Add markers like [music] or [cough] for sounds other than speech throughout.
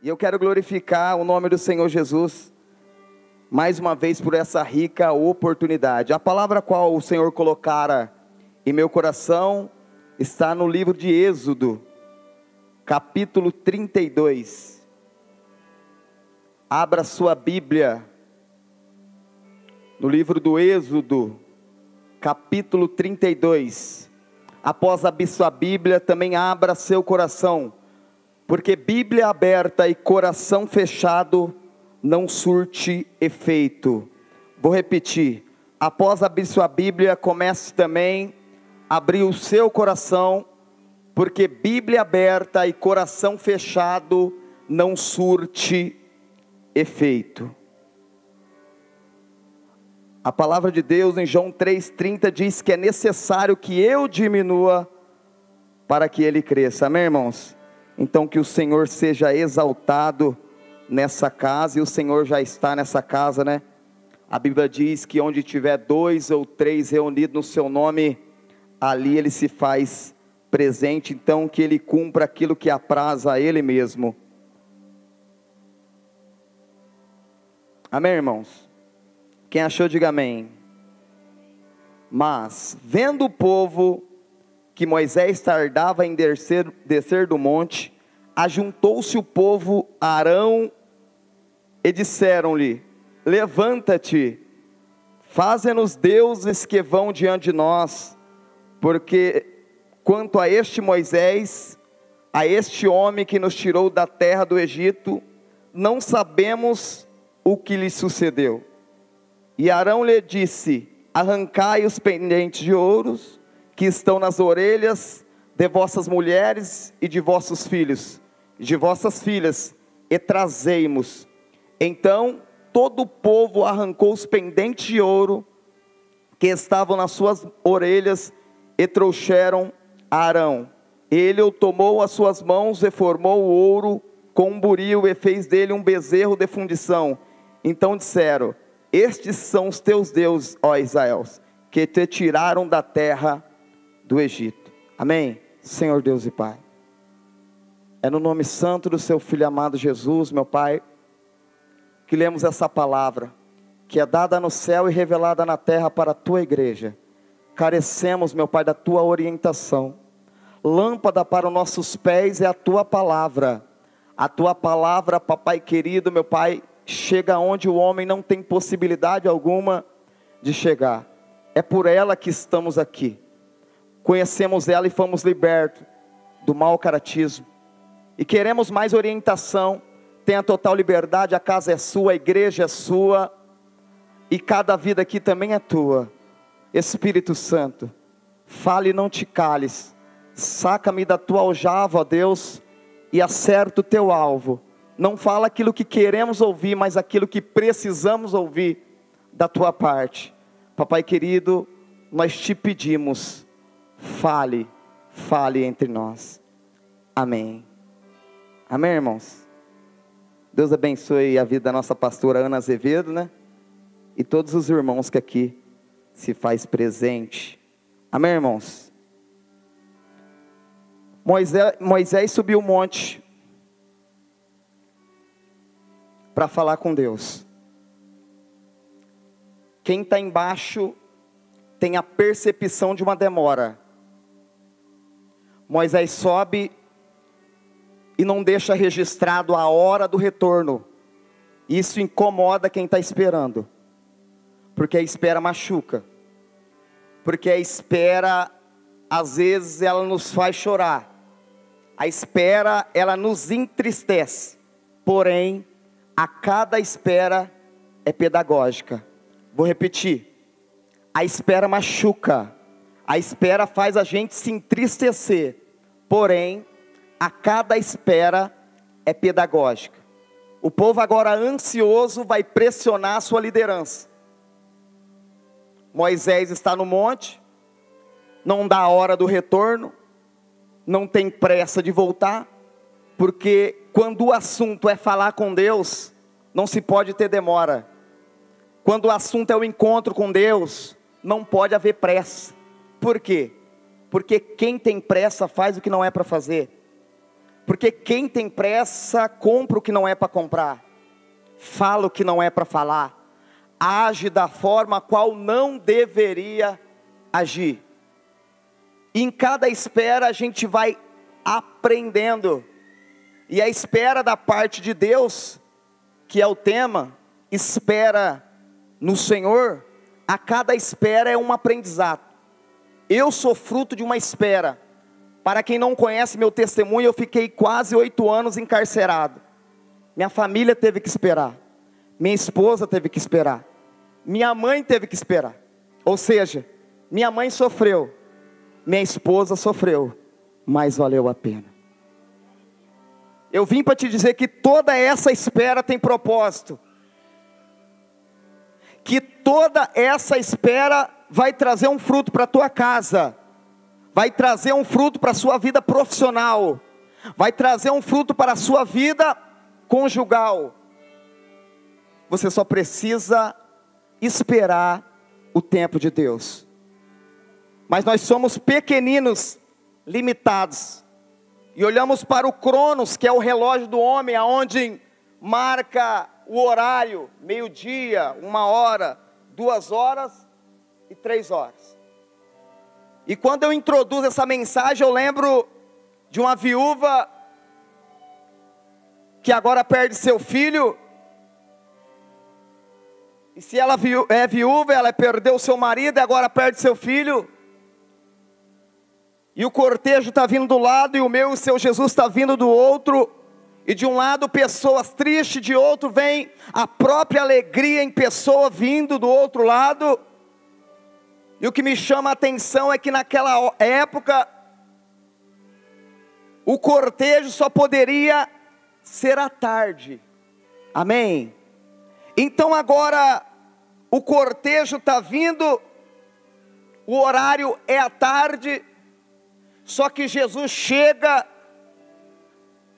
E eu quero glorificar o nome do Senhor Jesus, mais uma vez por essa rica oportunidade. A palavra qual o Senhor colocara em meu coração está no livro de Êxodo, capítulo 32. Abra sua Bíblia no livro do Êxodo, capítulo 32. Após abrir sua Bíblia, também abra seu coração porque Bíblia aberta e coração fechado não surte efeito. Vou repetir. Após abrir sua Bíblia, comece também a abrir o seu coração, porque Bíblia aberta e coração fechado não surte efeito. A palavra de Deus em João 3,30 diz que é necessário que eu diminua para que ele cresça. Amém, irmãos? Então que o Senhor seja exaltado nessa casa, e o Senhor já está nessa casa, né? A Bíblia diz que onde tiver dois ou três reunidos no seu nome, ali ele se faz presente, então que ele cumpra aquilo que apraz a ele mesmo. Amém, irmãos? Quem achou, diga amém. Mas, vendo o povo que Moisés tardava em descer, descer do monte, ajuntou-se o povo a Arão e disseram-lhe: Levanta-te, faze-nos deuses que vão diante de nós, porque quanto a este Moisés, a este homem que nos tirou da terra do Egito, não sabemos o que lhe sucedeu. E Arão lhe disse: Arrancai os pendentes de ouros que estão nas orelhas de vossas mulheres e de vossos filhos, de vossas filhas, e trazei-mos. Então todo o povo arrancou os pendentes de ouro que estavam nas suas orelhas e trouxeram a Arão. Ele o tomou às suas mãos e formou o ouro com um buril e fez dele um bezerro de fundição. Então disseram: Estes são os teus deuses, ó Israel, que te tiraram da terra do Egito. Amém? Senhor Deus e Pai. É no nome santo do seu filho amado Jesus, meu Pai, que lemos essa palavra, que é dada no céu e revelada na terra para a tua igreja. Carecemos, meu Pai, da tua orientação. Lâmpada para os nossos pés é a tua palavra. A tua palavra, papai querido, meu Pai, chega onde o homem não tem possibilidade alguma de chegar. É por ela que estamos aqui conhecemos ela e fomos libertos do mau caratismo. E queremos mais orientação. Tenha total liberdade, a casa é sua, a igreja é sua, e cada vida aqui também é tua. Espírito Santo, fale e não te cales. Saca-me da tua aljava, ó Deus, e acerta o teu alvo. Não fala aquilo que queremos ouvir, mas aquilo que precisamos ouvir da tua parte. Papai querido, nós te pedimos fale, fale entre nós. Amém. Amém, irmãos? Deus abençoe a vida da nossa pastora Ana Azevedo, né? E todos os irmãos que aqui se faz presente. Amém, irmãos? Moisés, Moisés subiu o monte para falar com Deus. Quem está embaixo tem a percepção de uma demora. Moisés sobe e não deixa registrado a hora do retorno. Isso incomoda quem está esperando, porque a espera machuca, porque a espera, às vezes, ela nos faz chorar, a espera, ela nos entristece, porém, a cada espera é pedagógica. Vou repetir: a espera machuca, a espera faz a gente se entristecer, porém, a cada espera é pedagógica. O povo agora ansioso vai pressionar a sua liderança. Moisés está no monte, não dá a hora do retorno, não tem pressa de voltar, porque quando o assunto é falar com Deus, não se pode ter demora. Quando o assunto é o encontro com Deus, não pode haver pressa. Por quê? Porque quem tem pressa faz o que não é para fazer. Porque quem tem pressa compra o que não é para comprar, fala o que não é para falar, age da forma qual não deveria agir. E em cada espera a gente vai aprendendo. E a espera da parte de Deus, que é o tema, espera no Senhor, a cada espera é um aprendizado. Eu sou fruto de uma espera. Para quem não conhece meu testemunho, eu fiquei quase oito anos encarcerado. Minha família teve que esperar. Minha esposa teve que esperar. Minha mãe teve que esperar. Ou seja, minha mãe sofreu. Minha esposa sofreu. Mas valeu a pena. Eu vim para te dizer que toda essa espera tem propósito que toda essa espera vai trazer um fruto para a tua casa, vai trazer um fruto para a sua vida profissional, vai trazer um fruto para a sua vida conjugal. Você só precisa esperar o tempo de Deus. Mas nós somos pequeninos, limitados. E olhamos para o Cronos, que é o relógio do homem, aonde marca o horário, meio-dia, uma hora, duas horas e três horas. E quando eu introduzo essa mensagem, eu lembro de uma viúva que agora perde seu filho. E se ela é viúva, ela perdeu seu marido e agora perde seu filho. E o cortejo está vindo do lado e o meu e o seu Jesus está vindo do outro. E de um lado pessoas tristes, de outro vem a própria alegria em pessoa vindo do outro lado. E o que me chama a atenção é que naquela época o cortejo só poderia ser à tarde. Amém? Então agora o cortejo está vindo, o horário é à tarde, só que Jesus chega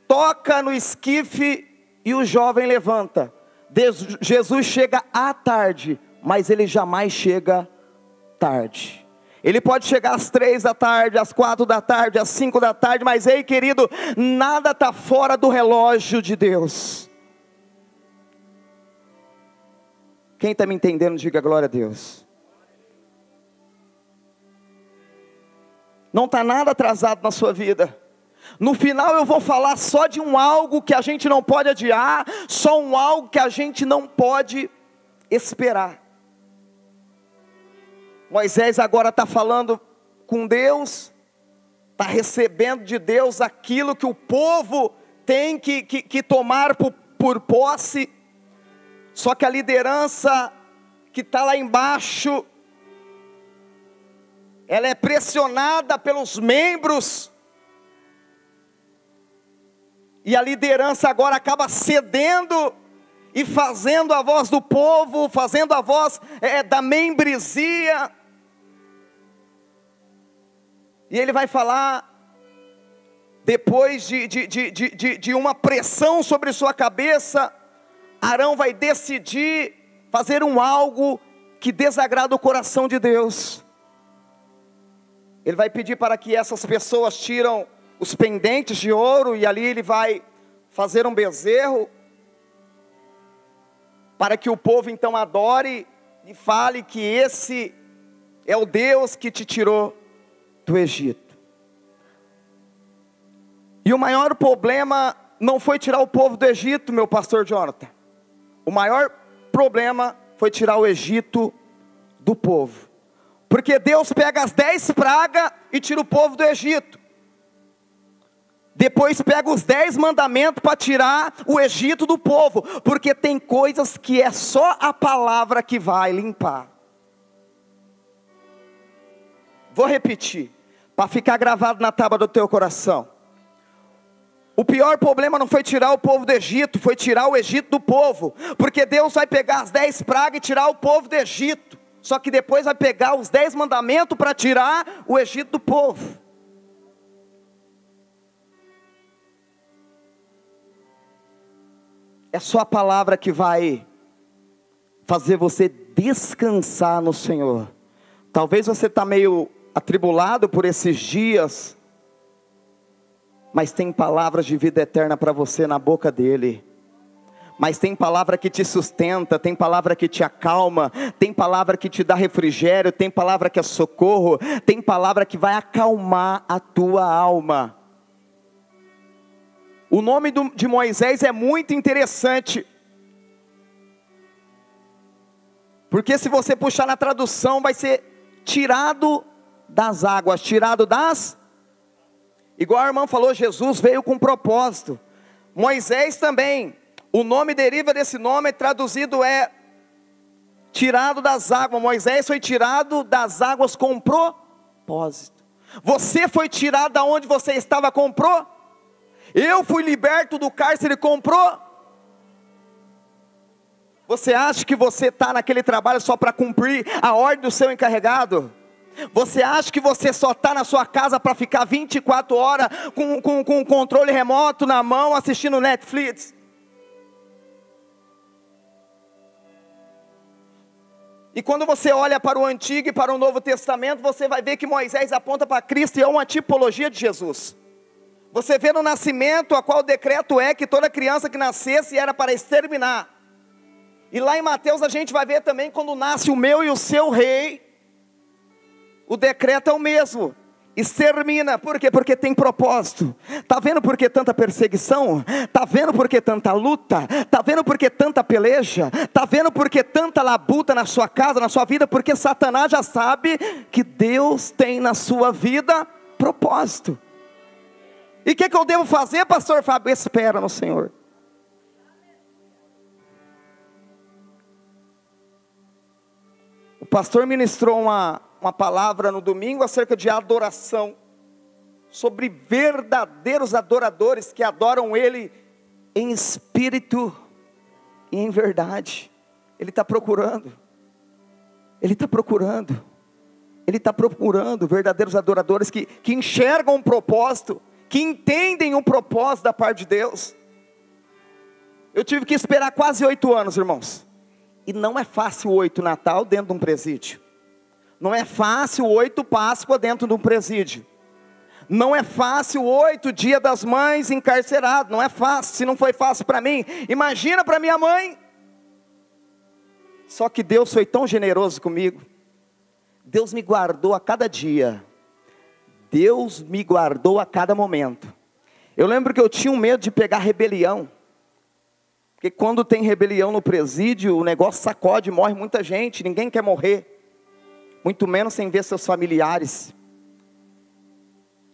toca no esquife e o jovem levanta. Jesus chega à tarde, mas ele jamais chega tarde. Ele pode chegar às três da tarde, às quatro da tarde, às cinco da tarde, mas ei, querido, nada está fora do relógio de Deus. Quem está me entendendo, diga glória a Deus. Não está nada atrasado na sua vida. No final eu vou falar só de um algo que a gente não pode adiar, só um algo que a gente não pode esperar. Moisés agora está falando com Deus, está recebendo de Deus aquilo que o povo tem que, que, que tomar por, por posse, só que a liderança que está lá embaixo, ela é pressionada pelos membros e a liderança agora acaba cedendo e fazendo a voz do povo, fazendo a voz é, da membresia. E ele vai falar, depois de, de, de, de, uma pressão sobre sua cabeça, Arão vai decidir fazer um algo que desagrada o coração de Deus. Ele vai pedir para que essas pessoas tiram os pendentes de ouro, e ali ele vai fazer um bezerro, para que o povo então adore e fale que esse é o Deus que te tirou do Egito. E o maior problema não foi tirar o povo do Egito, meu pastor Jonathan. O maior problema foi tirar o Egito do povo. Porque Deus pega as dez pragas e tira o povo do Egito. Depois pega os dez mandamentos para tirar o Egito do povo, porque tem coisas que é só a palavra que vai limpar. Vou repetir, para ficar gravado na tábua do teu coração. O pior problema não foi tirar o povo do Egito, foi tirar o Egito do povo, porque Deus vai pegar as dez pragas e tirar o povo do Egito, só que depois vai pegar os dez mandamentos para tirar o Egito do povo. É só a palavra que vai fazer você descansar no Senhor. Talvez você está meio atribulado por esses dias. mas tem palavras de vida eterna para você na boca dele. Mas tem palavra que te sustenta, tem palavra que te acalma, tem palavra que te dá refrigério, tem palavra que é socorro, tem palavra que vai acalmar a tua alma. O nome de Moisés é muito interessante, porque se você puxar na tradução, vai ser tirado das águas, tirado das. Igual a irmã falou, Jesus veio com propósito. Moisés também, o nome deriva desse nome, traduzido é tirado das águas. Moisés foi tirado das águas com propósito. Você foi tirado da onde você estava com propósito. Eu fui liberto do cárcere com propósito. Você acha que você está naquele trabalho só para cumprir a ordem do seu encarregado? Você acha que você só está na sua casa para ficar 24 horas com, com, com o controle remoto na mão assistindo Netflix? E quando você olha para o Antigo e para o Novo Testamento, você vai ver que Moisés aponta para Cristo e é uma tipologia de Jesus. Você vê no nascimento a qual o decreto é que toda criança que nascesse era para exterminar. E lá em Mateus a gente vai ver também quando nasce o meu e o seu rei, o decreto é o mesmo. Extermina, por quê? Porque tem propósito. Tá vendo por que tanta perseguição? Tá vendo por que tanta luta? Tá vendo por que tanta peleja? Tá vendo por que tanta labuta na sua casa, na sua vida? Porque Satanás já sabe que Deus tem na sua vida propósito. E o que, que eu devo fazer, pastor Fábio? Espera no Senhor. O pastor ministrou uma, uma palavra no domingo acerca de adoração, sobre verdadeiros adoradores que adoram Ele em espírito e em verdade. Ele está procurando, Ele está procurando, Ele está procurando verdadeiros adoradores que, que enxergam um propósito, que entendem um propósito da parte de Deus. Eu tive que esperar quase oito anos, irmãos. E não é fácil oito Natal dentro de um presídio. Não é fácil oito Páscoa dentro de um presídio. Não é fácil oito Dia das Mães encarcerado. Não é fácil. Se não foi fácil para mim, imagina para minha mãe. Só que Deus foi tão generoso comigo. Deus me guardou a cada dia. Deus me guardou a cada momento. Eu lembro que eu tinha um medo de pegar rebelião. Porque quando tem rebelião no presídio, o negócio sacode, morre muita gente, ninguém quer morrer muito menos sem ver seus familiares.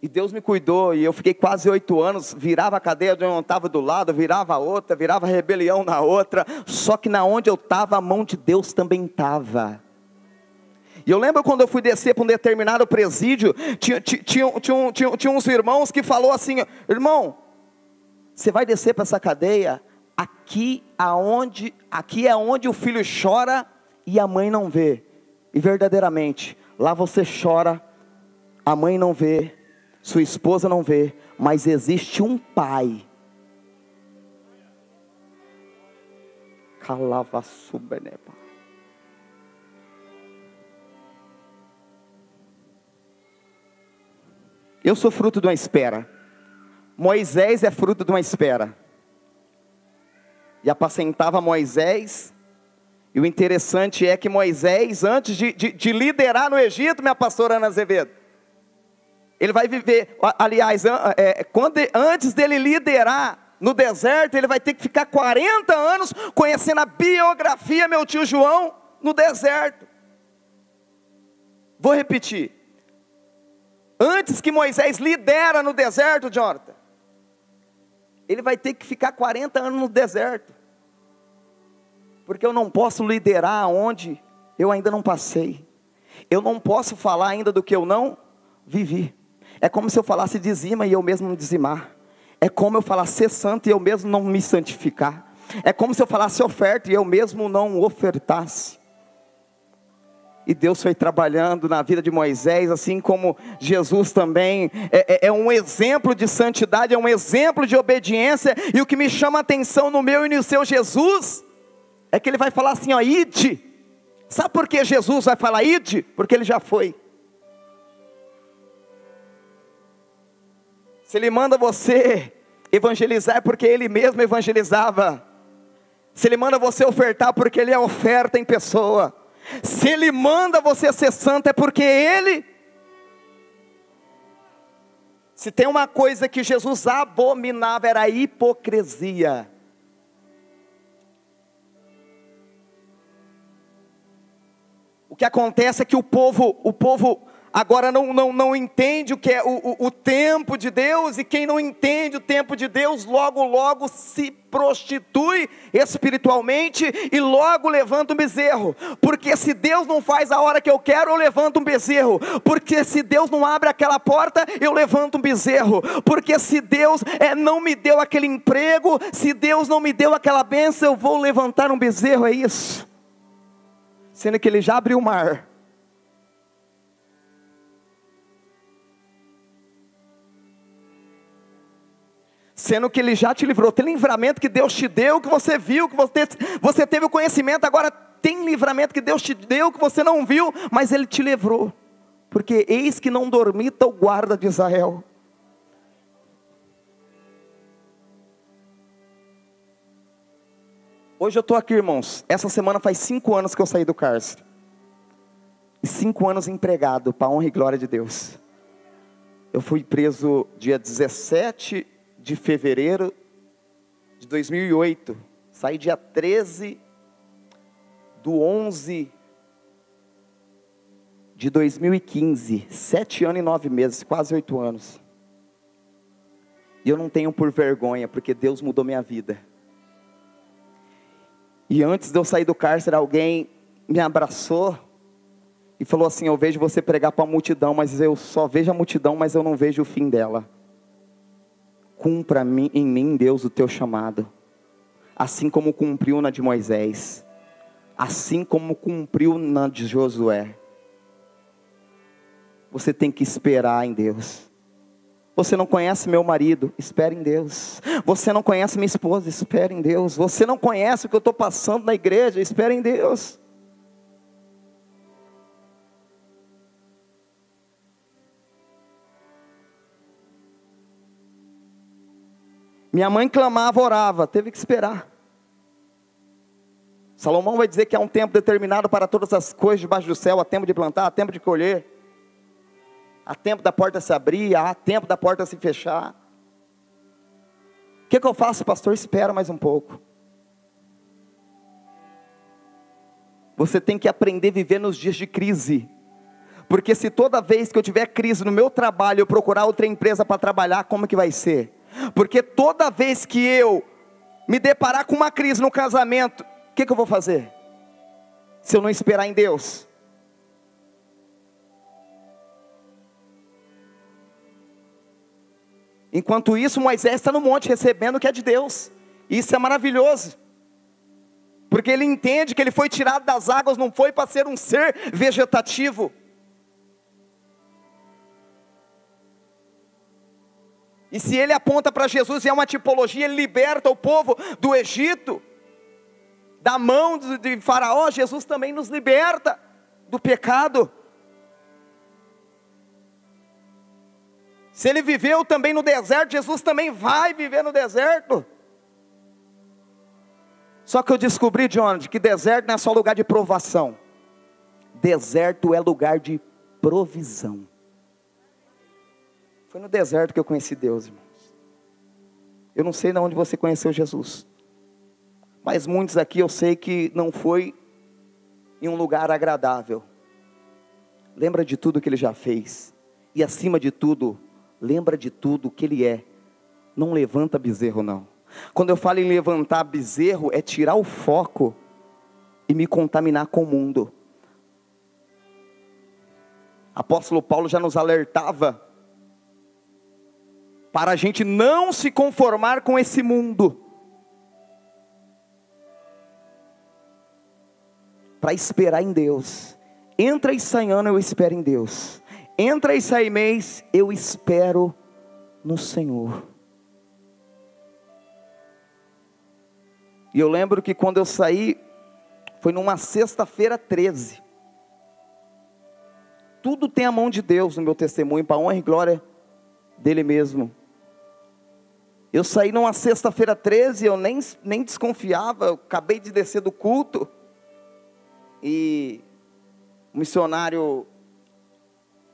E Deus me cuidou, e eu fiquei quase oito anos, virava a cadeia de onde eu estava do lado, virava a outra, virava a rebelião na outra, só que na onde eu estava, a mão de Deus também estava. E eu lembro quando eu fui descer para um determinado presídio, tinha, tinha, tinha, tinha, uns irmãos que falou assim, irmão, você vai descer para essa cadeia, aqui aonde, aqui é onde o filho chora e a mãe não vê. E verdadeiramente, lá você chora, a mãe não vê, sua esposa não vê, mas existe um pai. Eu sou fruto de uma espera. Moisés é fruto de uma espera. E apacentava Moisés e o interessante é que Moisés, antes de, de, de liderar no Egito, minha pastora Ana Azevedo, ele vai viver, aliás, é, quando, antes dele liderar no deserto, ele vai ter que ficar 40 anos conhecendo a biografia, meu tio João, no deserto. Vou repetir. Antes que Moisés lidera no deserto, Jonathan, ele vai ter que ficar 40 anos no deserto porque eu não posso liderar onde eu ainda não passei. Eu não posso falar ainda do que eu não vivi. É como se eu falasse dizima e eu mesmo não dizimar. É como eu falasse ser santo e eu mesmo não me santificar. É como se eu falasse oferta e eu mesmo não ofertasse. E Deus foi trabalhando na vida de Moisés, assim como Jesus também é, é, é, um exemplo de santidade, é um exemplo de obediência. E o que me chama a atenção no meu e no seu Jesus é que ele vai falar assim, ó, ide. Sabe por que Jesus vai falar ide? Porque ele já foi. Se Ele manda você evangelizar, é porque Ele mesmo evangelizava. Se Ele manda você ofertar, porque Ele é oferta em pessoa. Se Ele manda você ser santo, é porque Ele. Se tem uma coisa que Jesus abominava, era a hipocrisia. Que acontece é que o povo, o povo agora não, não, não entende o que é o, o, o, tempo de Deus, e quem não entende o tempo de Deus, logo, logo se prostitui espiritualmente e logo levanta um bezerro, porque se Deus não faz a hora que eu quero, eu levanto um bezerro, porque se Deus não abre aquela porta, eu levanto um bezerro, porque se Deus é, não me deu aquele emprego, se Deus não me deu aquela bênção, eu vou levantar um bezerro, é isso, sendo que Ele já abriu o mar sendo que Ele já te livrou. Tem livramento que Deus te deu, que você viu, que você, você teve o conhecimento, agora tem livramento que Deus te deu, que você não viu, mas Ele te livrou. Porque eis que não dormita o guarda de Israel. Hoje eu estou aqui, irmãos. Essa semana faz cinco anos que eu saí do cárcere. E cinco anos empregado, para honra e glória de Deus. Eu fui preso dia 17 de fevereiro de 2008. Saí dia 13 do 11 de 2015. Sete anos e nove meses, quase oito anos. E eu não tenho por vergonha, porque Deus mudou minha vida. E antes de eu sair do cárcere, alguém me abraçou e falou assim: Eu vejo você pregar para a multidão, mas eu só vejo a multidão, mas eu não vejo o fim dela cumpra em mim, Deus, o teu chamado, assim como cumpriu na de Moisés, assim como cumpriu na de Josué. Você tem que esperar em Deus. Você não conhece meu marido, espere em Deus. Você não conhece minha esposa, espere em Deus. Você não conhece o que eu estou passando na igreja, espere em Deus. Minha mãe clamava, orava, teve que esperar. Salomão vai dizer que há um tempo determinado para todas as coisas debaixo do céu: há tempo de plantar, há tempo de colher, há tempo da porta se abrir, há tempo da porta se fechar. O que, que eu faço, pastor? Espera mais um pouco. Você tem que aprender a viver nos dias de crise. Porque se toda vez que eu tiver crise no meu trabalho, eu procurar outra empresa para trabalhar, como que vai ser? Porque toda vez que eu me deparar com uma crise no casamento, o que, que eu vou fazer? Se eu não esperar em Deus. Enquanto isso, Moisés está no monte recebendo o que é de Deus. Isso é maravilhoso. Porque ele entende que ele foi tirado das águas, não foi para ser um ser vegetativo. E se ele aponta para Jesus e é uma tipologia, ele liberta o povo do Egito, da mão de Faraó, Jesus também nos liberta do pecado. Se ele viveu também no deserto, Jesus também vai viver no deserto. Só que eu descobri, John, que deserto não é só lugar de provação, deserto é lugar de provisão. Foi no deserto que eu conheci Deus, irmãos. Eu não sei de onde você conheceu Jesus. Mas muitos aqui eu sei que não foi em um lugar agradável. Lembra de tudo que ele já fez. E acima de tudo, lembra de tudo que ele é. Não levanta bezerro, não. Quando eu falo em levantar bezerro, é tirar o foco e me contaminar com o mundo. Apóstolo Paulo já nos alertava para a gente não se conformar com esse mundo, para esperar em Deus. Entra e sai ano, eu espero em Deus. Entra e sai mês, eu espero no Senhor. E eu lembro que quando eu saí, foi numa sexta-feira 13. Tudo tem a mão de Deus no meu testemunho, para honra e glória dele mesmo. Eu saí numa sexta-feira 13, eu nem, nem desconfiava, eu acabei de descer do culto. E o missionário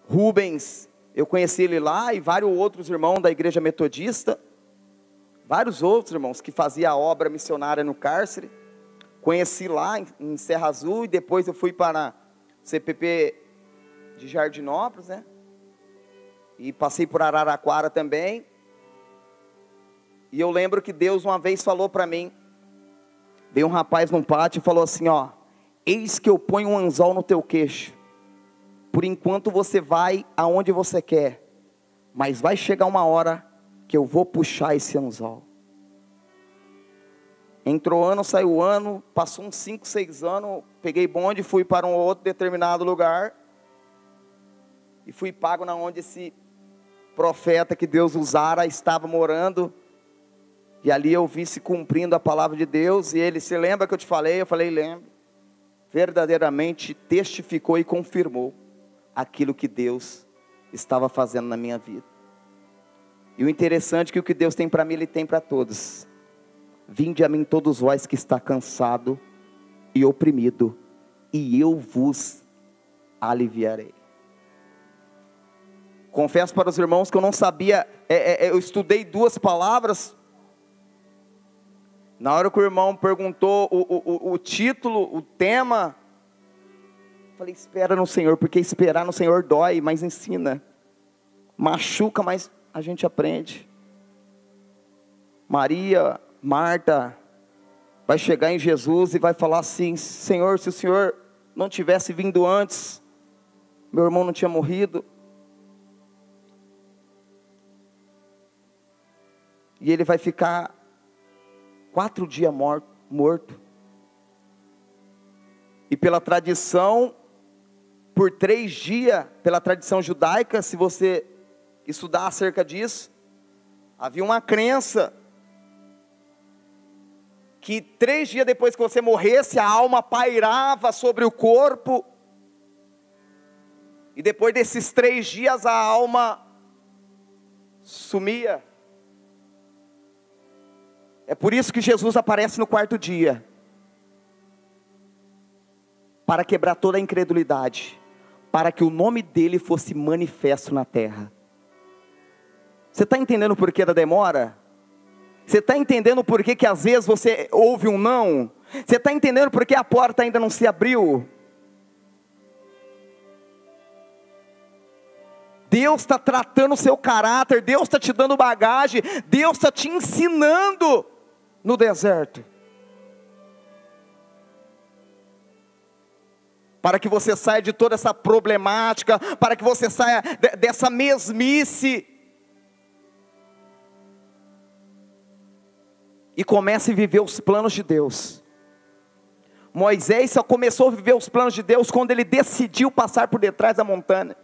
Rubens, eu conheci ele lá e vários outros irmãos da igreja metodista, vários outros irmãos que faziam a obra missionária no cárcere. Conheci lá em, em Serra Azul e depois eu fui para CPP de Jardinópolis, né? E passei por Araraquara também. E eu lembro que Deus uma vez falou para mim, veio um rapaz num pátio e falou assim, ó, eis que eu ponho um anzol no teu queixo. Por enquanto você vai aonde você quer, mas vai chegar uma hora que eu vou puxar esse anzol. Entrou ano, saiu ano, passou uns 5, 6 anos, peguei bonde, fui para um outro determinado lugar e fui pago na onde esse profeta que Deus usara estava morando. E ali eu vi se cumprindo a palavra de Deus. E ele se lembra que eu te falei? Eu falei, lembro. Verdadeiramente testificou e confirmou aquilo que Deus estava fazendo na minha vida. E o interessante é que o que Deus tem para mim, Ele tem para todos. Vinde a mim todos vós que está cansado e oprimido, e eu vos aliviarei. Confesso para os irmãos que eu não sabia, é, é, eu estudei duas palavras na hora que o irmão perguntou o, o, o título, o tema, falei: espera no Senhor, porque esperar no Senhor dói, mas ensina. Machuca, mas a gente aprende. Maria, Marta, vai chegar em Jesus e vai falar assim: Senhor, se o Senhor não tivesse vindo antes, meu irmão não tinha morrido. E ele vai ficar quatro dias morto. E pela tradição, por três dias, pela tradição judaica, se você estudar acerca disso, havia uma crença que três dias depois que você morresse, a alma pairava sobre o corpo, e depois desses três dias a alma sumia. É por isso que Jesus aparece no quarto dia para quebrar toda a incredulidade, para que o nome dele fosse manifesto na terra. Você está entendendo o porquê da demora? Você está entendendo o porquê que às vezes você ouve um não? Você está entendendo porquê a porta ainda não se abriu? Deus está tratando o seu caráter, Deus está te dando bagagem, Deus está te ensinando no deserto. Para que você saia de toda essa problemática, para que você saia dessa mesmice. E comece a viver os planos de Deus. Moisés só começou a viver os planos de Deus quando ele decidiu passar por detrás da montanha.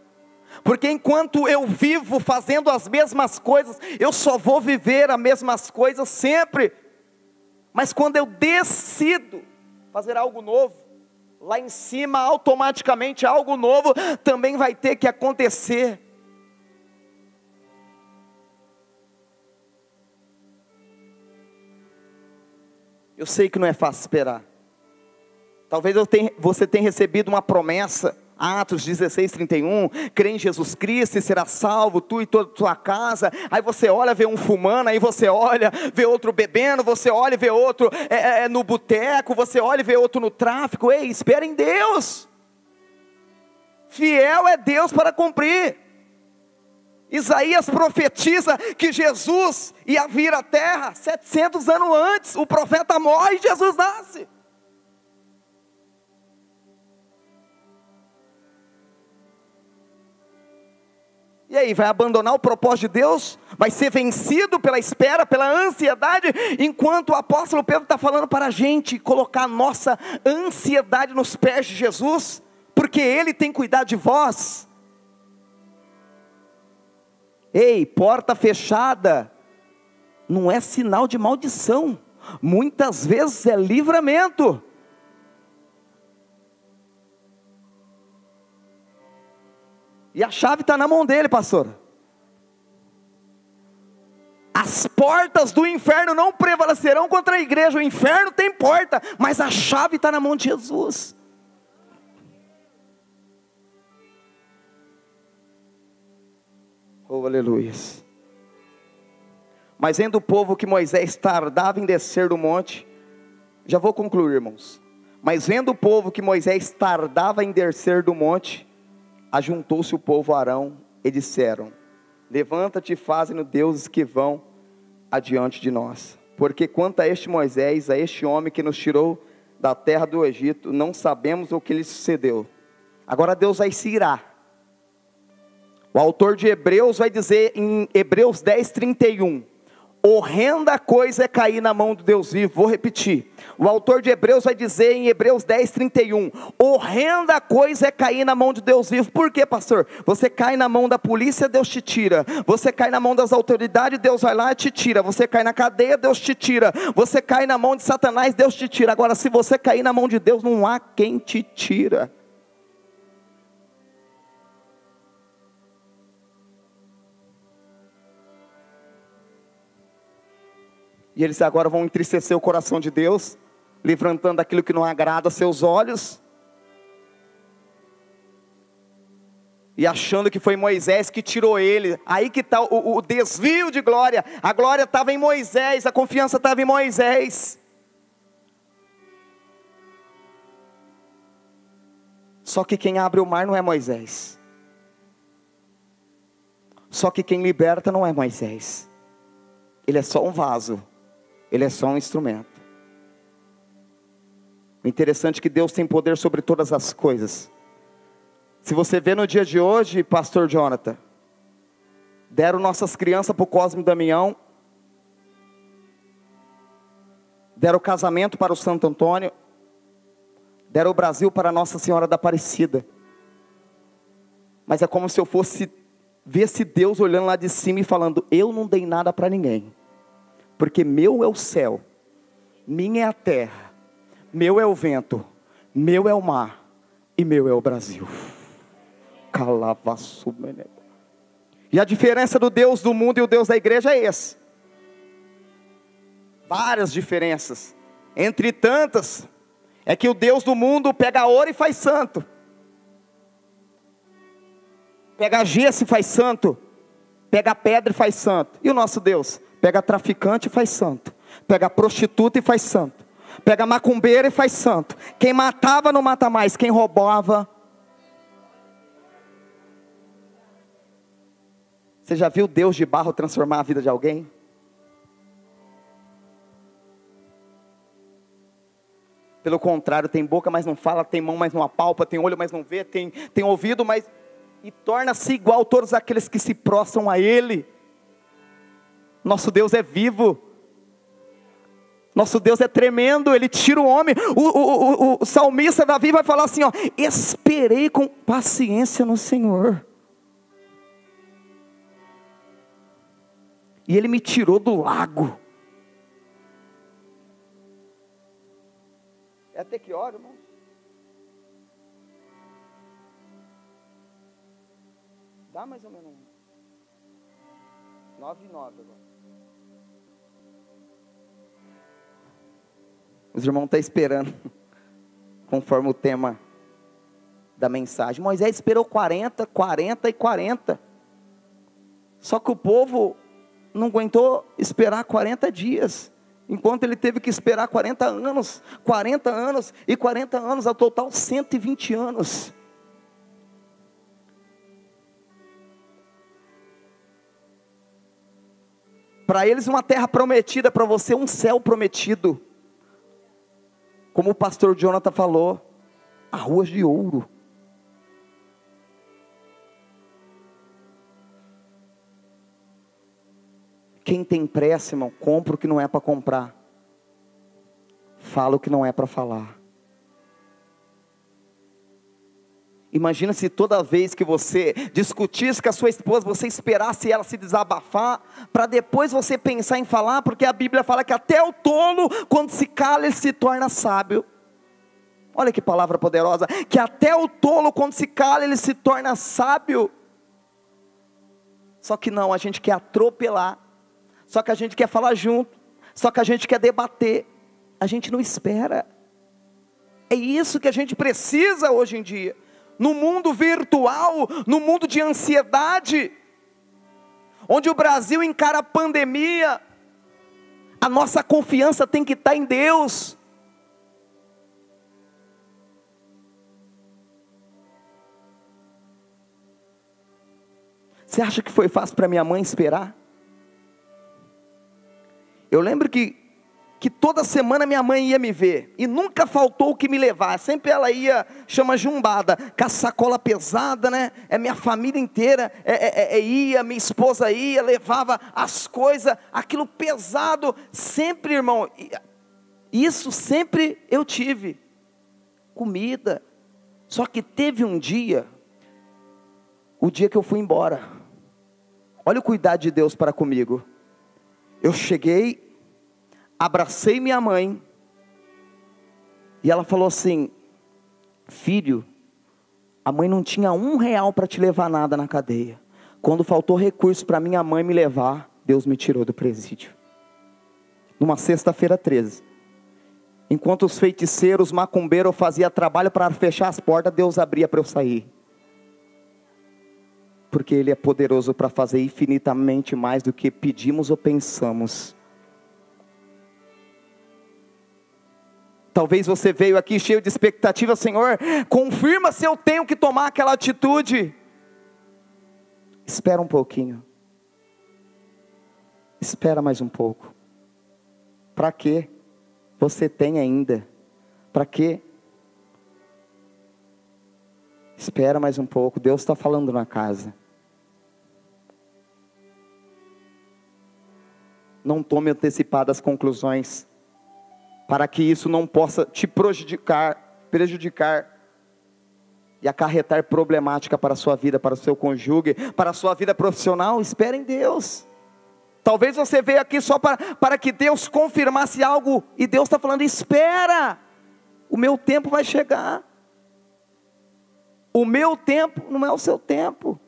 Porque enquanto eu vivo fazendo as mesmas coisas, eu só vou viver as mesmas coisas sempre. Mas quando eu decido fazer algo novo, lá em cima automaticamente algo novo também vai ter que acontecer. Eu sei que não é fácil esperar. Talvez tenha, você tenha recebido uma promessa Atos 16, 31, crê em Jesus Cristo e será salvo, tu e toda a tua casa. Aí você olha, vê um fumando, aí você olha, vê outro bebendo, você olha e vê outro é, é, é no boteco, você olha e vê outro no tráfico. Ei, espera em Deus. Fiel é Deus para cumprir. Isaías profetiza que Jesus ia vir à terra 700 anos antes. O profeta morre e Jesus nasce. E aí, vai abandonar o propósito de Deus? Vai ser vencido pela espera, pela ansiedade? Enquanto o apóstolo Pedro está falando para a gente colocar a nossa ansiedade nos pés de Jesus, porque Ele tem cuidado de vós. Ei, porta fechada não é sinal de maldição, muitas vezes é livramento. E a chave está na mão dele, pastor. As portas do inferno não prevalecerão contra a igreja. O inferno tem porta, mas a chave está na mão de Jesus. Oh, aleluia. Mas vendo o povo que Moisés tardava em descer do monte, já vou concluir, irmãos. Mas vendo o povo que Moisés tardava em descer do monte, ajuntou-se o povo a Arão e disseram: Levanta-te e faze-no deuses que vão adiante de nós. Porque quanto a este Moisés, a este homem que nos tirou da terra do Egito, não sabemos o que lhe sucedeu. Agora Deus vai se irar. O autor de Hebreus vai dizer em Hebreus 10, 31. Horrenda coisa é cair na mão do Deus vivo. Vou repetir. O autor de Hebreus vai dizer em Hebreus 10, 31. Horrenda coisa é cair na mão de Deus vivo. Por quê, pastor? Você cai na mão da polícia, Deus te tira. Você cai na mão das autoridades, Deus vai lá e te tira. Você cai na cadeia, Deus te tira. Você cai na mão de Satanás, Deus te tira. Agora, se você cair na mão de Deus, não há quem te tira. E eles agora vão entristecer o coração de Deus, livrando aquilo que não agrada a seus olhos. E achando que foi Moisés que tirou ele. Aí que está o, o desvio de glória. A glória estava em Moisés, a confiança estava em Moisés. Só que quem abre o mar não é Moisés. Só que quem liberta não é Moisés. Ele é só um vaso. Ele é só um instrumento. O interessante é que Deus tem poder sobre todas as coisas. Se você vê no dia de hoje, pastor Jonathan, deram nossas crianças para o Cosme Damião, deram o casamento para o Santo Antônio, deram o Brasil para Nossa Senhora da Aparecida. Mas é como se eu fosse ver se Deus olhando lá de cima e falando: Eu não dei nada para ninguém porque meu é o céu, minha é a terra, meu é o vento, meu é o mar e meu é o Brasil. E a diferença do Deus do mundo e o Deus da igreja é esse. Várias diferenças. Entre tantas, é que o Deus do mundo pega ouro e faz santo. Pega gesso e faz santo. Pega pedra e faz santo. E o nosso Deus? Pega traficante e faz santo. Pega prostituta e faz santo. Pega macumbeira e faz santo. Quem matava não mata mais. Quem roubava. Você já viu Deus de barro transformar a vida de alguém? Pelo contrário, tem boca, mas não fala, tem mão, mas não apalpa, tem olho, mas não vê, tem, tem ouvido, mas. E torna-se igual todos aqueles que se prostram a Ele. Nosso Deus é vivo. Nosso Deus é tremendo, Ele tira o homem. O, o, o, o, salmista Davi vai falar assim: ó, esperei com paciência no Senhor. E Ele me tirou do lago. É até que hora, irmão? Dá mais ou menos nove e nove agora. Os irmãos estão esperando, [laughs] conforme o tema da mensagem. Moisés esperou 40, 40 e 40. Só que o povo não aguentou esperar 40 dias. Enquanto ele teve que esperar 40 anos, 40 anos e 40 anos, ao total 120 anos. Para eles, uma terra prometida, para você, um céu prometido. Como o pastor Jonathan falou, a ruas de ouro. Quem tem pressa, irmão, compra o que não é para comprar. Fala o que não é para falar. Imagina se toda vez que você discutisse com a sua esposa, você esperasse ela se desabafar, para depois você pensar em falar, porque a Bíblia fala que até o tolo, quando se cala, ele se torna sábio. Olha que palavra poderosa, que até o tolo, quando se cala, ele se torna sábio. Só que não, a gente quer atropelar. só que a gente quer falar junto, só que a gente quer debater, a gente não espera. É isso que a gente precisa hoje em dia. No mundo virtual, no mundo de ansiedade, onde o Brasil encara a pandemia, a nossa confiança tem que estar em Deus. Você acha que foi fácil para minha mãe esperar? Eu lembro que, que toda semana minha mãe ia me ver, e nunca faltou o que me levar, sempre ela ia, chama jumbada, com a sacola pesada, né? É minha família inteira, é, é, é, é ia, minha esposa ia, levava as coisas, aquilo pesado, sempre, irmão, isso sempre eu tive, comida, só que teve um dia, o dia que eu fui embora, olha o cuidado de Deus para comigo, eu cheguei, abracei minha mãe, e ela falou assim: Filho, a mãe não tinha um real para te levar nada na cadeia. Quando faltou recurso para minha mãe me levar, Deus me tirou do presídio. Numa sexta-feira 13. Enquanto os feiticeiros, macumbeiros faziam trabalho para fechar as portas, Deus abria para eu sair porque Ele é poderoso para fazer infinitamente mais do que pedimos ou pensamos. Talvez você veio aqui cheio de expectativa, Senhor, confirma se eu tenho que tomar aquela atitude. Espera um pouquinho. Espera mais um pouco. Para quê? Você tem ainda. Para quê? Espera mais um pouco. Deus está falando na casa. não tome antecipadas conclusões, para que isso não possa te prejudicar, prejudicar e acarretar problemática para a sua vida, para o seu cônjuge, para a sua vida profissional. Espere em Deus. Talvez você veio aqui só para, para que Deus confirmasse algo, e Deus está falando: espera, o meu tempo vai chegar. O meu tempo não é o seu tempo.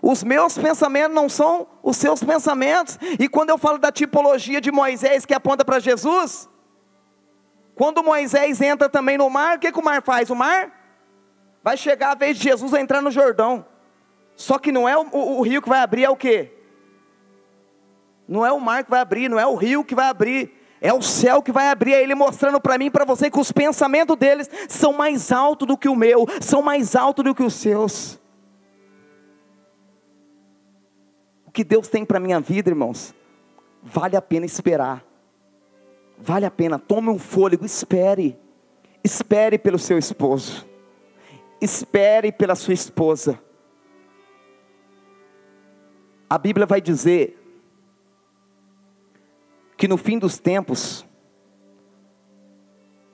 Os meus pensamentos não são os seus pensamentos. E quando eu falo da tipologia de Moisés que aponta para Jesus, quando Moisés entra também no mar, o que, que o mar faz? O mar vai chegar a vez de Jesus entrar no Jordão. Só que não é o, o, o rio que vai abrir, é o quê? Não é o mar que vai abrir, não é o rio que vai abrir. É o céu que vai abrir, é Ele mostrando para mim e para você que os pensamentos deles são mais altos do que o meu, são mais altos do que os seus. O que Deus tem para a minha vida, irmãos, vale a pena esperar. Vale a pena, tome um fôlego, espere. Espere pelo seu esposo. Espere pela sua esposa. A Bíblia vai dizer que no fim dos tempos,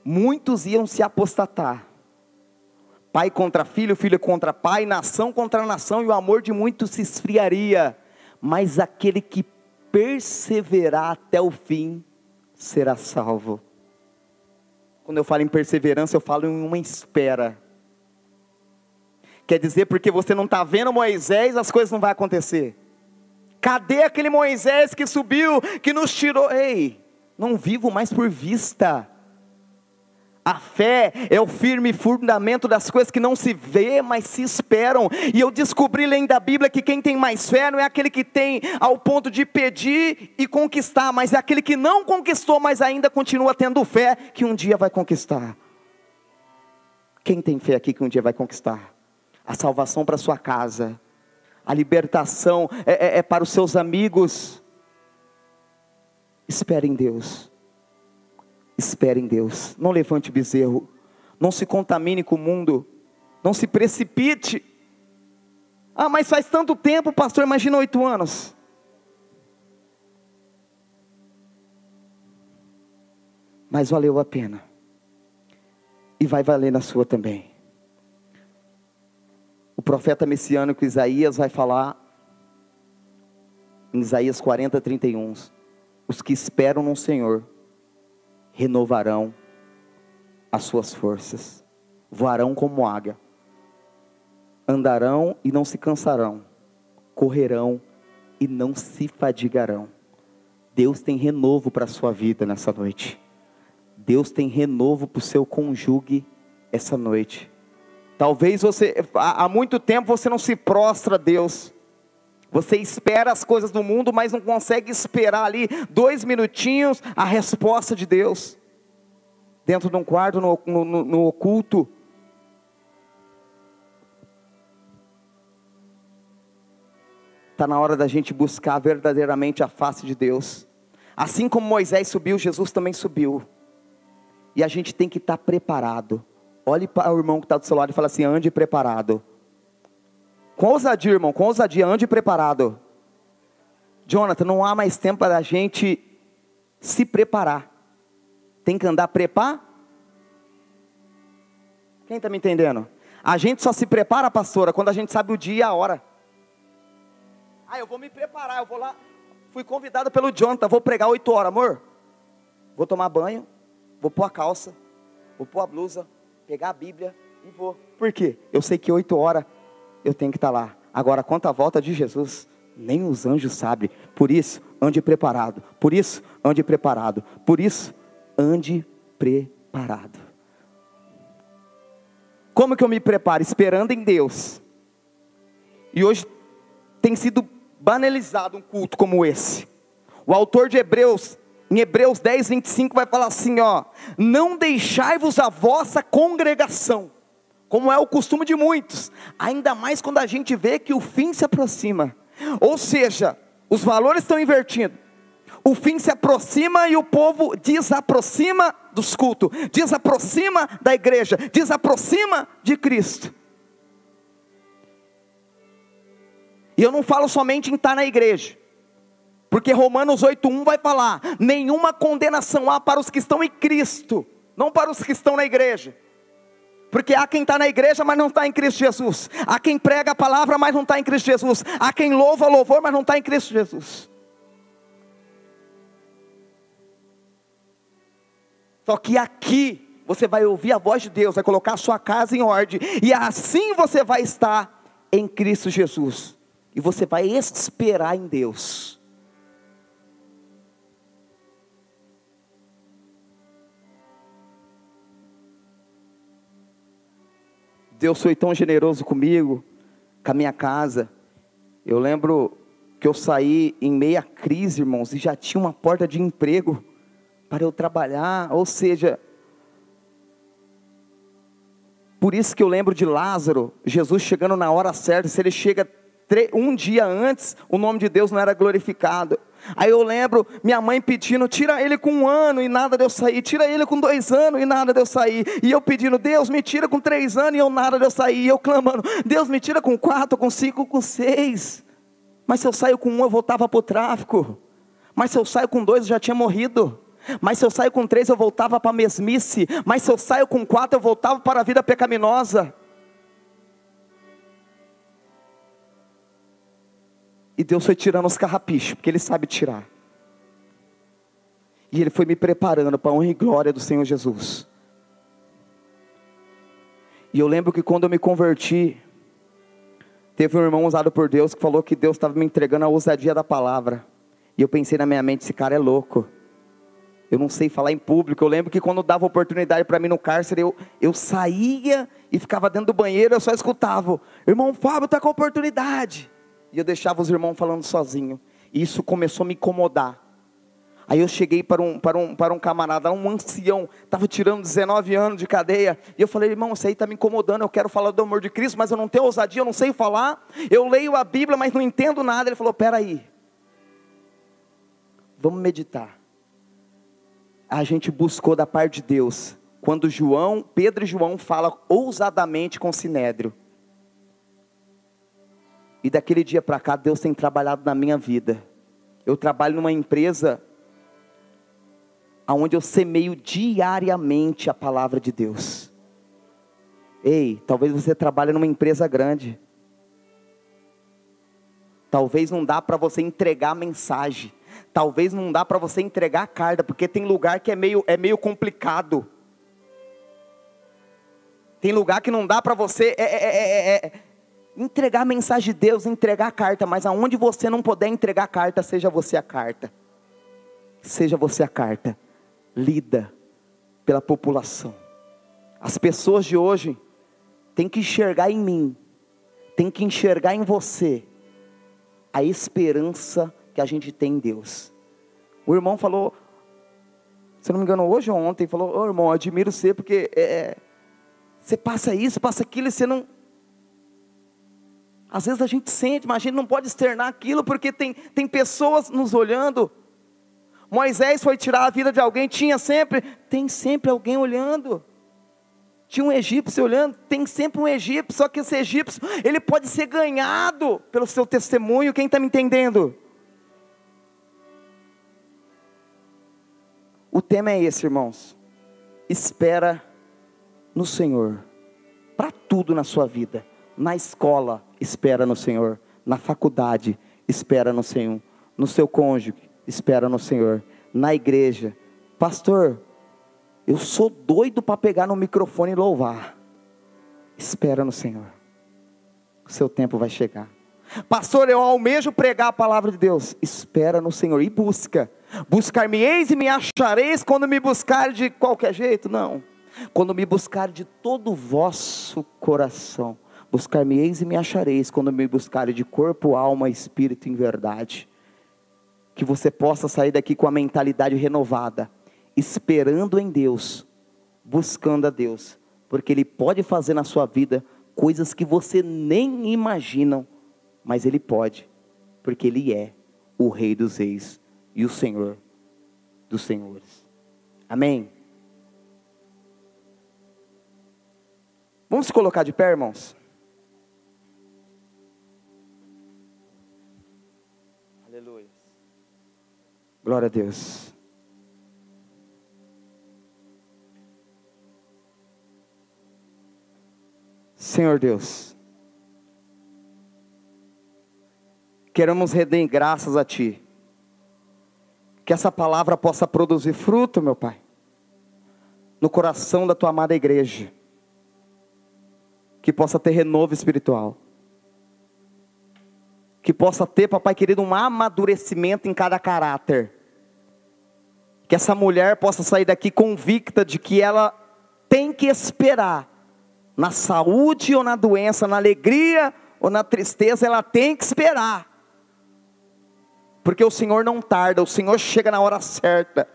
muitos iam se apostatar. Pai contra filho, filho contra pai, nação contra nação, e o amor de muitos se esfriaria mas aquele que perseverar até o fim será salvo. Quando eu falo em perseverança, eu falo em uma espera. Quer dizer, porque você não está vendo Moisés, as coisas não vão acontecer. Cadê aquele Moisés que subiu, que nos tirou? Ei, não vivo mais por vista. A fé é o firme fundamento das coisas que não se vê, mas se esperam. E eu descobri lendo da Bíblia que quem tem mais fé não é aquele que tem ao ponto de pedir e conquistar, mas é aquele que não conquistou, mas ainda continua tendo fé que um dia vai conquistar. Quem tem fé aqui que um dia vai conquistar? A salvação para sua casa, a libertação é, é, é para os seus amigos. Espere em Deus. Espere em Deus. Não levante bezerro. Não se contamine com o mundo. Não se precipite. Ah, mas faz tanto tempo, pastor. Imagina oito anos. Mas valeu a pena. E vai valer na sua também. O profeta messiânico Isaías vai falar em Isaías 40, 31. Os que esperam no Senhor renovarão as suas forças, voarão como águia, andarão e não se cansarão, correrão e não se fadigarão. Deus tem renovo para a sua vida nessa noite. Deus tem renovo para o seu conjugue essa noite. Talvez você, há muito tempo você não se prostra a Deus. Você espera as coisas do mundo, mas não consegue esperar ali dois minutinhos a resposta de Deus. Dentro de um quarto, no, no, no oculto. Está na hora da gente buscar verdadeiramente a face de Deus. Assim como Moisés subiu, Jesus também subiu. E a gente tem que estar tá preparado. Olhe para o irmão que está do seu lado e fala assim: ande preparado. Com ousadia, irmão, com ousadia, ande preparado. Jonathan, não há mais tempo para a gente se preparar. Tem que andar prepar? Quem está me entendendo? A gente só se prepara, pastora, quando a gente sabe o dia e a hora. Ah, eu vou me preparar, eu vou lá. Fui convidado pelo Jonathan, vou pregar oito horas, amor. Vou tomar banho, vou pôr a calça, vou pôr a blusa, pegar a Bíblia e vou. Por quê? Eu sei que oito horas eu tenho que estar lá. Agora, quanto à volta de Jesus, nem os anjos sabem. Por isso, ande preparado. Por isso, ande preparado. Por isso, ande preparado. Como que eu me preparo? Esperando em Deus. E hoje tem sido banalizado um culto como esse. O autor de Hebreus, em Hebreus 10, 25, vai falar assim: ó, não deixai-vos a vossa congregação como é o costume de muitos, ainda mais quando a gente vê que o fim se aproxima. Ou seja, os valores estão invertindo. O fim se aproxima e o povo desaproxima dos cultos, desaproxima da igreja, desaproxima de Cristo. E eu não falo somente em estar na igreja, porque Romanos 8:1 vai falar: nenhuma condenação há para os que estão em Cristo, não para os que estão na igreja. Porque há quem está na igreja, mas não está em Cristo Jesus. Há quem prega a palavra, mas não está em Cristo Jesus. Há quem louva louvor, mas não está em Cristo Jesus. Só que aqui você vai ouvir a voz de Deus, vai colocar a sua casa em ordem, e assim você vai estar em Cristo Jesus. E você vai esperar em Deus. Deus foi tão generoso comigo, com a minha casa. Eu lembro que eu saí em meia crise, irmãos, e já tinha uma porta de emprego para eu trabalhar, ou seja, por isso que eu lembro de Lázaro, Jesus chegando na hora certa, se ele chega um dia antes, o nome de Deus não era glorificado. Aí eu lembro minha mãe pedindo, tira ele com um ano e nada deu sair, tira ele com dois anos e nada deu sair. E eu pedindo, Deus me tira com três anos e eu nada deu sair. E eu clamando, Deus me tira com quatro, com cinco, com seis. Mas se eu saio com um, eu voltava para o tráfico. Mas se eu saio com dois, eu já tinha morrido. Mas se eu saio com três, eu voltava para a mesmice. Mas se eu saio com quatro, eu voltava para a vida pecaminosa. E Deus foi tirando os carrapichos, porque Ele sabe tirar. E Ele foi me preparando para a honra e glória do Senhor Jesus. E eu lembro que quando eu me converti, teve um irmão usado por Deus que falou que Deus estava me entregando a ousadia da palavra. E eu pensei na minha mente: esse cara é louco. Eu não sei falar em público. Eu lembro que quando dava oportunidade para mim no cárcere, eu, eu saía e ficava dentro do banheiro, eu só escutava: Irmão Fábio, está com oportunidade. E eu deixava os irmãos falando sozinho. E isso começou a me incomodar. Aí eu cheguei para um, para um, para um camarada, um ancião, estava tirando 19 anos de cadeia. E eu falei, irmão, isso aí está me incomodando. Eu quero falar do amor de Cristo, mas eu não tenho ousadia, eu não sei falar. Eu leio a Bíblia, mas não entendo nada. Ele falou: peraí, vamos meditar. A gente buscou da parte de Deus. Quando João, Pedro e João falam ousadamente com Sinédrio. E daquele dia para cá, Deus tem trabalhado na minha vida. Eu trabalho numa empresa onde eu semeio diariamente a palavra de Deus. Ei, talvez você trabalhe numa empresa grande. Talvez não dá para você entregar a mensagem. Talvez não dá para você entregar a carta, porque tem lugar que é meio, é meio complicado. Tem lugar que não dá para você. É, é, é, entregar a mensagem de Deus, entregar a carta, mas aonde você não puder entregar a carta, seja você a carta. seja você a carta lida pela população. As pessoas de hoje têm que enxergar em mim, têm que enxergar em você a esperança que a gente tem em Deus. O irmão falou, se não me engano, hoje ou ontem, falou: Ô oh, irmão, admiro você porque é, é, você passa isso, passa aquilo e você não. Às vezes a gente sente, mas a gente não pode externar aquilo porque tem, tem pessoas nos olhando. Moisés foi tirar a vida de alguém, tinha sempre, tem sempre alguém olhando. Tinha um egípcio olhando, tem sempre um egípcio, só que esse egípcio, ele pode ser ganhado pelo seu testemunho, quem está me entendendo? O tema é esse, irmãos. Espera no Senhor, para tudo na sua vida. Na escola, espera no Senhor. Na faculdade, espera no Senhor. No seu cônjuge, espera no Senhor. Na igreja, pastor, eu sou doido para pegar no microfone e louvar. Espera no Senhor. O seu tempo vai chegar. Pastor, eu almejo pregar a palavra de Deus. Espera no Senhor e busca. Buscar-me-eis e me achareis quando me buscar de qualquer jeito? Não. Quando me buscar de todo o vosso coração. Buscar-me-eis e me achareis quando me buscar de corpo, alma, espírito em verdade. Que você possa sair daqui com a mentalidade renovada esperando em Deus, buscando a Deus, porque Ele pode fazer na sua vida coisas que você nem imagina, mas Ele pode, porque Ele é o Rei dos Reis e o Senhor dos Senhores. Amém? Vamos se colocar de pé, irmãos? Glória a Deus. Senhor Deus, queremos render graças a Ti, que essa palavra possa produzir fruto, meu Pai, no coração da Tua amada igreja, que possa ter renovo espiritual, que possa ter, papai querido, um amadurecimento em cada caráter, que essa mulher possa sair daqui convicta de que ela tem que esperar na saúde ou na doença, na alegria ou na tristeza, ela tem que esperar. Porque o Senhor não tarda, o Senhor chega na hora certa.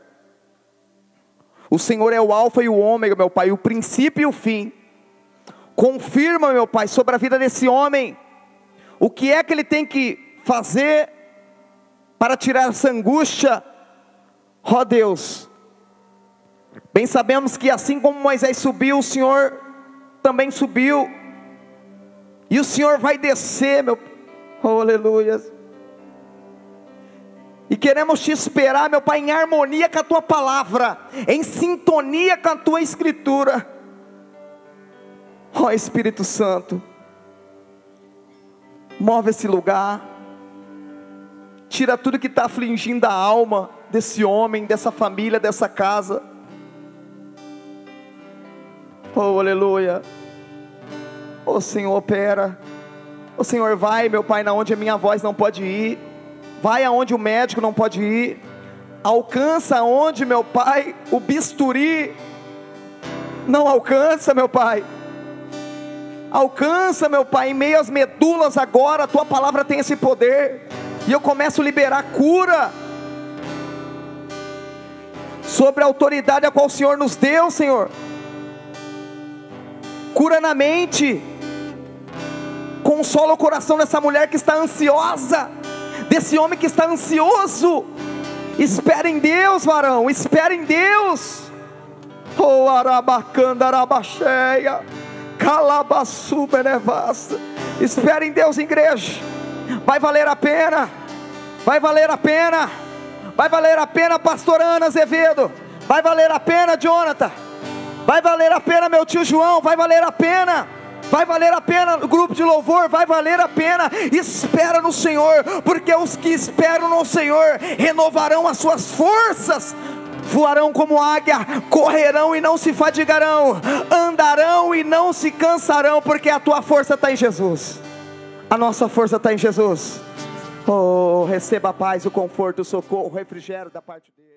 O Senhor é o Alfa e o Ômega, meu Pai, o princípio e o fim. Confirma, meu Pai, sobre a vida desse homem, o que é que ele tem que fazer para tirar essa angústia. Ó oh, Deus, bem sabemos que assim como Moisés subiu, o Senhor também subiu. E o Senhor vai descer, meu. Oh, aleluia. E queremos te esperar, meu Pai, em harmonia com a tua palavra, em sintonia com a tua escritura. Ó oh, Espírito Santo, move esse lugar, tira tudo que está afligindo a alma desse homem, dessa família, dessa casa. Oh, aleluia. Oh, Senhor, opera. Oh, Senhor, vai, meu Pai, na onde a minha voz não pode ir. Vai aonde o médico não pode ir. Alcança onde, meu Pai, o bisturi não alcança, meu Pai. Alcança, meu Pai, em meio às medulas agora, a tua palavra tem esse poder. E eu começo a liberar cura sobre a autoridade a qual o Senhor nos deu, Senhor cura na mente, consola o coração dessa mulher que está ansiosa, desse homem que está ansioso. Espera em Deus, varão, espera em Deus. Oh, arabacanda, arabacheia, calabaçu, benevassa. Espera em Deus, igreja. Vai valer a pena, vai valer a pena, vai valer a pena, pastor Ana Azevedo, vai valer a pena, Jonathan. Vai valer a pena, meu tio João, vai valer a pena. Vai valer a pena grupo de louvor, vai valer a pena. Espera no Senhor, porque os que esperam no Senhor renovarão as suas forças. Voarão como águia, correrão e não se fadigarão, andarão e não se cansarão, porque a tua força está em Jesus, a nossa força está em Jesus. Oh, receba a paz, o conforto, o socorro, o refrigério da parte dele.